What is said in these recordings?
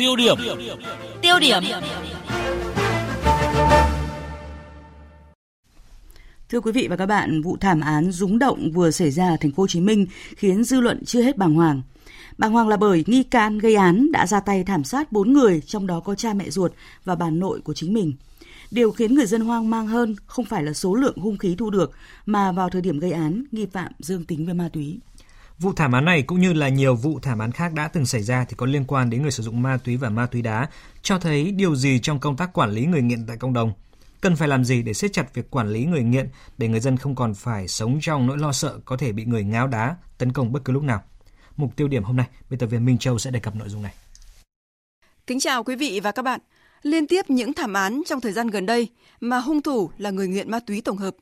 Tiêu điểm. Tiêu điểm. Thưa quý vị và các bạn, vụ thảm án rúng động vừa xảy ra ở thành phố Hồ Chí Minh khiến dư luận chưa hết bàng hoàng. Bàng hoàng là bởi nghi can gây án đã ra tay thảm sát 4 người, trong đó có cha mẹ ruột và bà nội của chính mình. Điều khiến người dân hoang mang hơn không phải là số lượng hung khí thu được, mà vào thời điểm gây án, nghi phạm dương tính với ma túy. Vụ thảm án này cũng như là nhiều vụ thảm án khác đã từng xảy ra thì có liên quan đến người sử dụng ma túy và ma túy đá, cho thấy điều gì trong công tác quản lý người nghiện tại cộng đồng. Cần phải làm gì để siết chặt việc quản lý người nghiện để người dân không còn phải sống trong nỗi lo sợ có thể bị người ngáo đá tấn công bất cứ lúc nào. Mục tiêu điểm hôm nay, biên tập viên Minh Châu sẽ đề cập nội dung này. Kính chào quý vị và các bạn. Liên tiếp những thảm án trong thời gian gần đây mà hung thủ là người nghiện ma túy tổng hợp,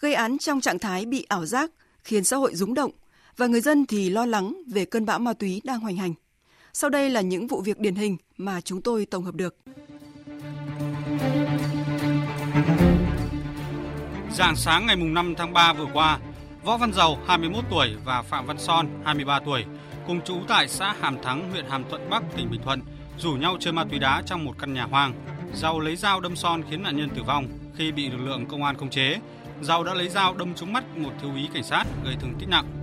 gây án trong trạng thái bị ảo giác, khiến xã hội rúng động và người dân thì lo lắng về cơn bão ma túy đang hoành hành. Sau đây là những vụ việc điển hình mà chúng tôi tổng hợp được. Dạng sáng ngày 5 tháng 3 vừa qua, Võ Văn Dầu 21 tuổi và Phạm Văn Son 23 tuổi cùng trú tại xã Hàm Thắng, huyện Hàm Thuận Bắc, tỉnh Bình Thuận rủ nhau chơi ma túy đá trong một căn nhà hoang. Dầu lấy dao đâm Son khiến nạn nhân tử vong. Khi bị lực lượng công an khống chế, Dầu đã lấy dao đâm trúng mắt một thiếu úy cảnh sát gây thương tích nặng.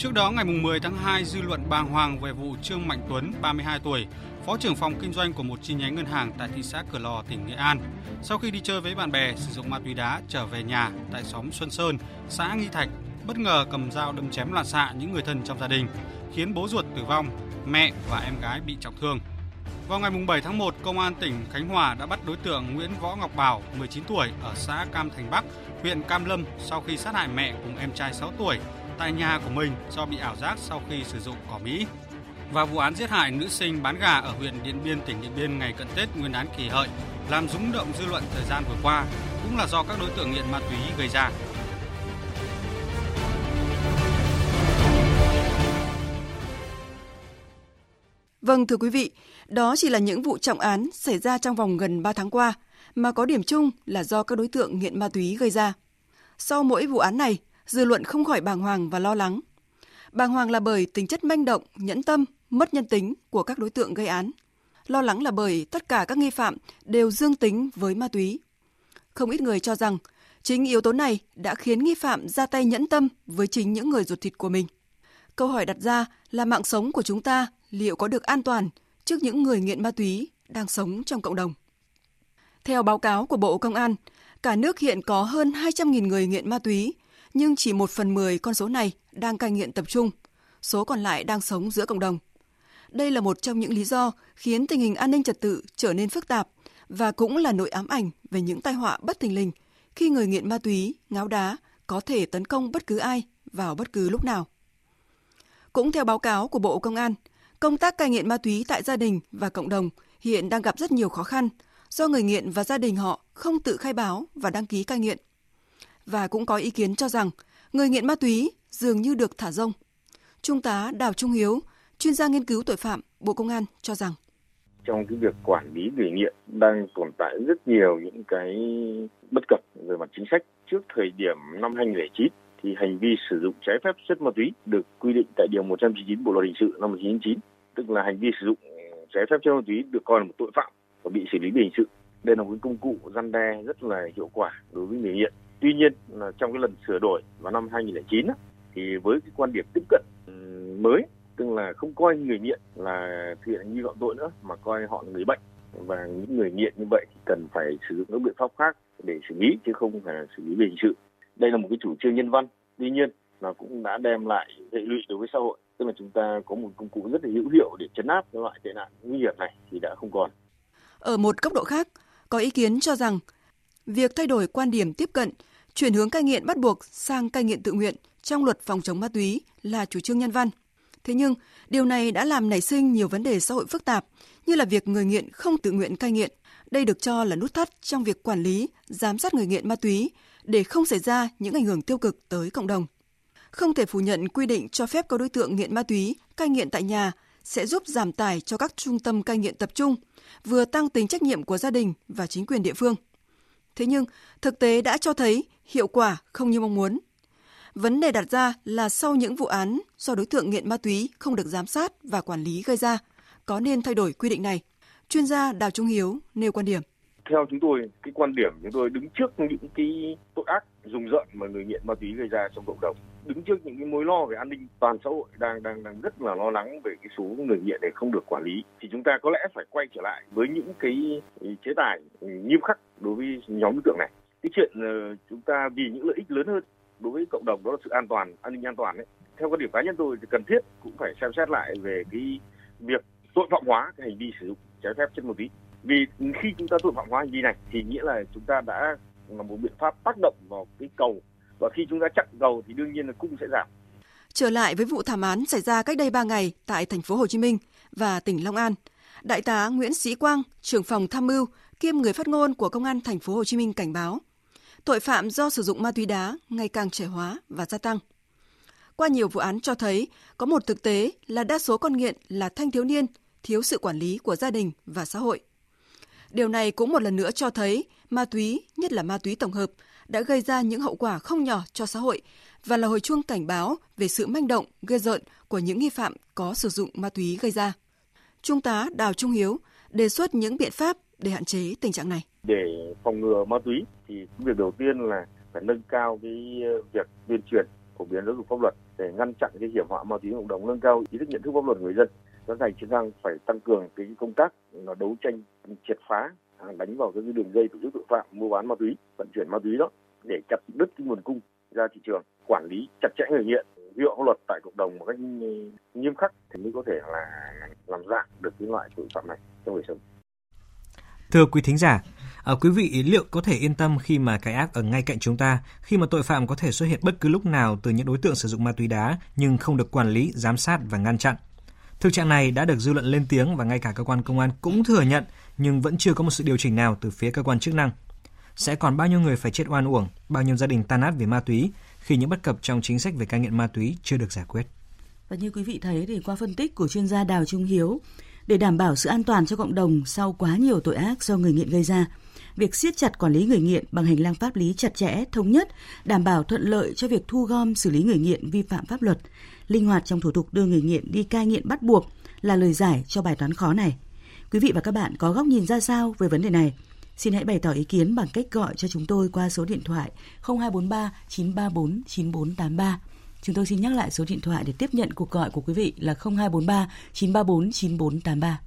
Trước đó ngày 10 tháng 2, dư luận bàng hoàng về vụ Trương Mạnh Tuấn, 32 tuổi, phó trưởng phòng kinh doanh của một chi nhánh ngân hàng tại thị xã Cửa Lò, tỉnh Nghệ An. Sau khi đi chơi với bạn bè sử dụng ma túy đá trở về nhà tại xóm Xuân Sơn, xã Nghi Thạch, bất ngờ cầm dao đâm chém loạn xạ những người thân trong gia đình, khiến bố ruột tử vong, mẹ và em gái bị trọng thương. Vào ngày 7 tháng 1, Công an tỉnh Khánh Hòa đã bắt đối tượng Nguyễn Võ Ngọc Bảo, 19 tuổi, ở xã Cam Thành Bắc, huyện Cam Lâm sau khi sát hại mẹ cùng em trai 6 tuổi tại nhà của mình do bị ảo giác sau khi sử dụng cỏ Mỹ. Và vụ án giết hại nữ sinh bán gà ở huyện Điện Biên, tỉnh Điện Biên ngày cận Tết Nguyên đán kỷ hợi làm rúng động dư luận thời gian vừa qua cũng là do các đối tượng nghiện ma túy gây ra. Vâng thưa quý vị, đó chỉ là những vụ trọng án xảy ra trong vòng gần 3 tháng qua mà có điểm chung là do các đối tượng nghiện ma túy gây ra. Sau mỗi vụ án này, dư luận không khỏi bàng hoàng và lo lắng. Bàng hoàng là bởi tính chất manh động, nhẫn tâm, mất nhân tính của các đối tượng gây án. Lo lắng là bởi tất cả các nghi phạm đều dương tính với ma túy. Không ít người cho rằng chính yếu tố này đã khiến nghi phạm ra tay nhẫn tâm với chính những người ruột thịt của mình. Câu hỏi đặt ra là mạng sống của chúng ta liệu có được an toàn trước những người nghiện ma túy đang sống trong cộng đồng. Theo báo cáo của Bộ Công an, cả nước hiện có hơn 200.000 người nghiện ma túy, nhưng chỉ một phần mười con số này đang cai nghiện tập trung, số còn lại đang sống giữa cộng đồng. Đây là một trong những lý do khiến tình hình an ninh trật tự trở nên phức tạp và cũng là nỗi ám ảnh về những tai họa bất thình lình khi người nghiện ma túy, ngáo đá có thể tấn công bất cứ ai vào bất cứ lúc nào. Cũng theo báo cáo của Bộ Công an, công tác cai nghiện ma túy tại gia đình và cộng đồng hiện đang gặp rất nhiều khó khăn do người nghiện và gia đình họ không tự khai báo và đăng ký cai nghiện. Và cũng có ý kiến cho rằng người nghiện ma túy dường như được thả rông. Trung tá Đào Trung Hiếu, chuyên gia nghiên cứu tội phạm Bộ Công an cho rằng trong cái việc quản lý người nghiện đang tồn tại rất nhiều những cái bất cập về mặt chính sách. Trước thời điểm năm 2009 thì hành vi sử dụng trái phép chất ma túy được quy định tại điều 199 Bộ luật hình sự năm 1999, tức là hành vi sử dụng trái phép chất ma túy được coi là một tội phạm và bị xử lý về hình sự. Đây là một công cụ răn đe rất là hiệu quả đối với người nghiện. Tuy nhiên là trong cái lần sửa đổi vào năm 2009 thì với cái quan điểm tiếp cận ừ, mới, tức là không coi người nghiện là thực hiện nghi phạm tội nữa, mà coi họ là người bệnh. Và những người nghiện như vậy thì cần phải sử dụng các biện pháp khác để xử lý, chứ không phải là xử lý về hình sự. Đây là một cái chủ trương nhân văn. Tuy nhiên, nó cũng đã đem lại hệ lụy đối với xã hội. Tức là chúng ta có một công cụ rất là hữu hiệu để chấn áp cái loại tệ nạn nguy hiểm này thì đã không còn. Ở một cấp độ khác, có ý kiến cho rằng việc thay đổi quan điểm tiếp cận chuyển hướng cai nghiện bắt buộc sang cai nghiện tự nguyện trong luật phòng chống ma túy là chủ trương nhân văn Thế nhưng, điều này đã làm nảy sinh nhiều vấn đề xã hội phức tạp, như là việc người nghiện không tự nguyện cai nghiện. Đây được cho là nút thắt trong việc quản lý, giám sát người nghiện ma túy để không xảy ra những ảnh hưởng tiêu cực tới cộng đồng. Không thể phủ nhận quy định cho phép các đối tượng nghiện ma túy cai nghiện tại nhà sẽ giúp giảm tải cho các trung tâm cai nghiện tập trung, vừa tăng tính trách nhiệm của gia đình và chính quyền địa phương. Thế nhưng, thực tế đã cho thấy hiệu quả không như mong muốn. Vấn đề đặt ra là sau những vụ án do đối tượng nghiện ma túy không được giám sát và quản lý gây ra, có nên thay đổi quy định này? Chuyên gia Đào Trung Hiếu nêu quan điểm. Theo chúng tôi, cái quan điểm chúng tôi đứng trước những cái tội ác rùng rợn mà người nghiện ma túy gây ra trong cộng đồng đứng trước những cái mối lo về an ninh toàn xã hội đang đang đang rất là lo lắng về cái số người nghiện này không được quản lý thì chúng ta có lẽ phải quay trở lại với những cái chế tài nghiêm khắc đối với nhóm đối tượng này. Cái chuyện ờ, chúng ta vì những lợi ích lớn hơn đối với cộng đồng đó là sự an toàn an ninh an toàn đấy theo quan điểm cá nhân tôi thì cần thiết cũng phải xem xét lại về cái việc tội phạm hóa cái hành vi sử dụng trái phép chất ma túy. Vì khi chúng ta tội phạm hóa hành vi này thì nghĩa là chúng ta đã là một biện pháp tác động vào cái cầu. Và khi chúng ta chặn cầu thì đương nhiên là cung sẽ giảm. Trở lại với vụ thảm án xảy ra cách đây 3 ngày tại thành phố Hồ Chí Minh và tỉnh Long An, Đại tá Nguyễn Sĩ Quang, trưởng phòng tham mưu kiêm người phát ngôn của Công an thành phố Hồ Chí Minh cảnh báo, tội phạm do sử dụng ma túy đá ngày càng trẻ hóa và gia tăng. Qua nhiều vụ án cho thấy, có một thực tế là đa số con nghiện là thanh thiếu niên, thiếu sự quản lý của gia đình và xã hội. Điều này cũng một lần nữa cho thấy ma túy, nhất là ma túy tổng hợp, đã gây ra những hậu quả không nhỏ cho xã hội và là hồi chuông cảnh báo về sự manh động, ghê rợn của những nghi phạm có sử dụng ma túy gây ra. Trung tá Đào Trung Hiếu đề xuất những biện pháp để hạn chế tình trạng này. Để phòng ngừa ma túy thì việc đầu tiên là phải nâng cao cái ờ, việc tuyên truyền phổ biến giáo dục pháp luật để ngăn chặn cái hiểm họa ma túy cộng đồng, nâng cao ý thức nhận thức pháp luật người dân các ngành chức năng phải tăng cường cái công tác là đấu tranh ừ, triệt phá à, đánh vào cái đường dây tổ chức tội phạm mua bán ma túy, vận chuyển ma túy đó để chặt đứt cái nguồn cung ra thị trường, quản lý chặt chẽ người nghiện, vi phạm pháp luật tại cộng đồng một cách ừ, nghiêm khắc thì mới có thể là làm giảm được cái loại tội phạm này trong đời sống Thưa quý thính giả, à, quý vị liệu có thể yên tâm khi mà cái ác ở ngay cạnh chúng ta, khi mà tội phạm có thể xuất hiện bất cứ lúc nào từ những đối tượng sử dụng ma túy đá nhưng không được quản lý, giám sát và ngăn chặn? Thực trạng này đã được dư luận lên tiếng và ngay cả cơ quan công an cũng thừa nhận nhưng vẫn chưa có một sự điều chỉnh nào từ phía cơ quan chức năng. Sẽ còn bao nhiêu người phải chết oan uổng, bao nhiêu gia đình tan nát vì ma túy khi những bất cập trong chính sách về cai nghiện ma túy chưa được giải quyết. Và như quý vị thấy thì qua phân tích của chuyên gia Đào Trung Hiếu, để đảm bảo sự an toàn cho cộng đồng sau quá nhiều tội ác do người nghiện gây ra, việc siết chặt quản lý người nghiện bằng hành lang pháp lý chặt chẽ, thống nhất, đảm bảo thuận lợi cho việc thu gom xử lý người nghiện vi phạm pháp luật, linh hoạt trong thủ tục đưa người nghiện đi cai nghiện bắt buộc là lời giải cho bài toán khó này. Quý vị và các bạn có góc nhìn ra sao về vấn đề này? Xin hãy bày tỏ ý kiến bằng cách gọi cho chúng tôi qua số điện thoại 0243 934 9483. Chúng tôi xin nhắc lại số điện thoại để tiếp nhận cuộc gọi của quý vị là 0243 934 9483.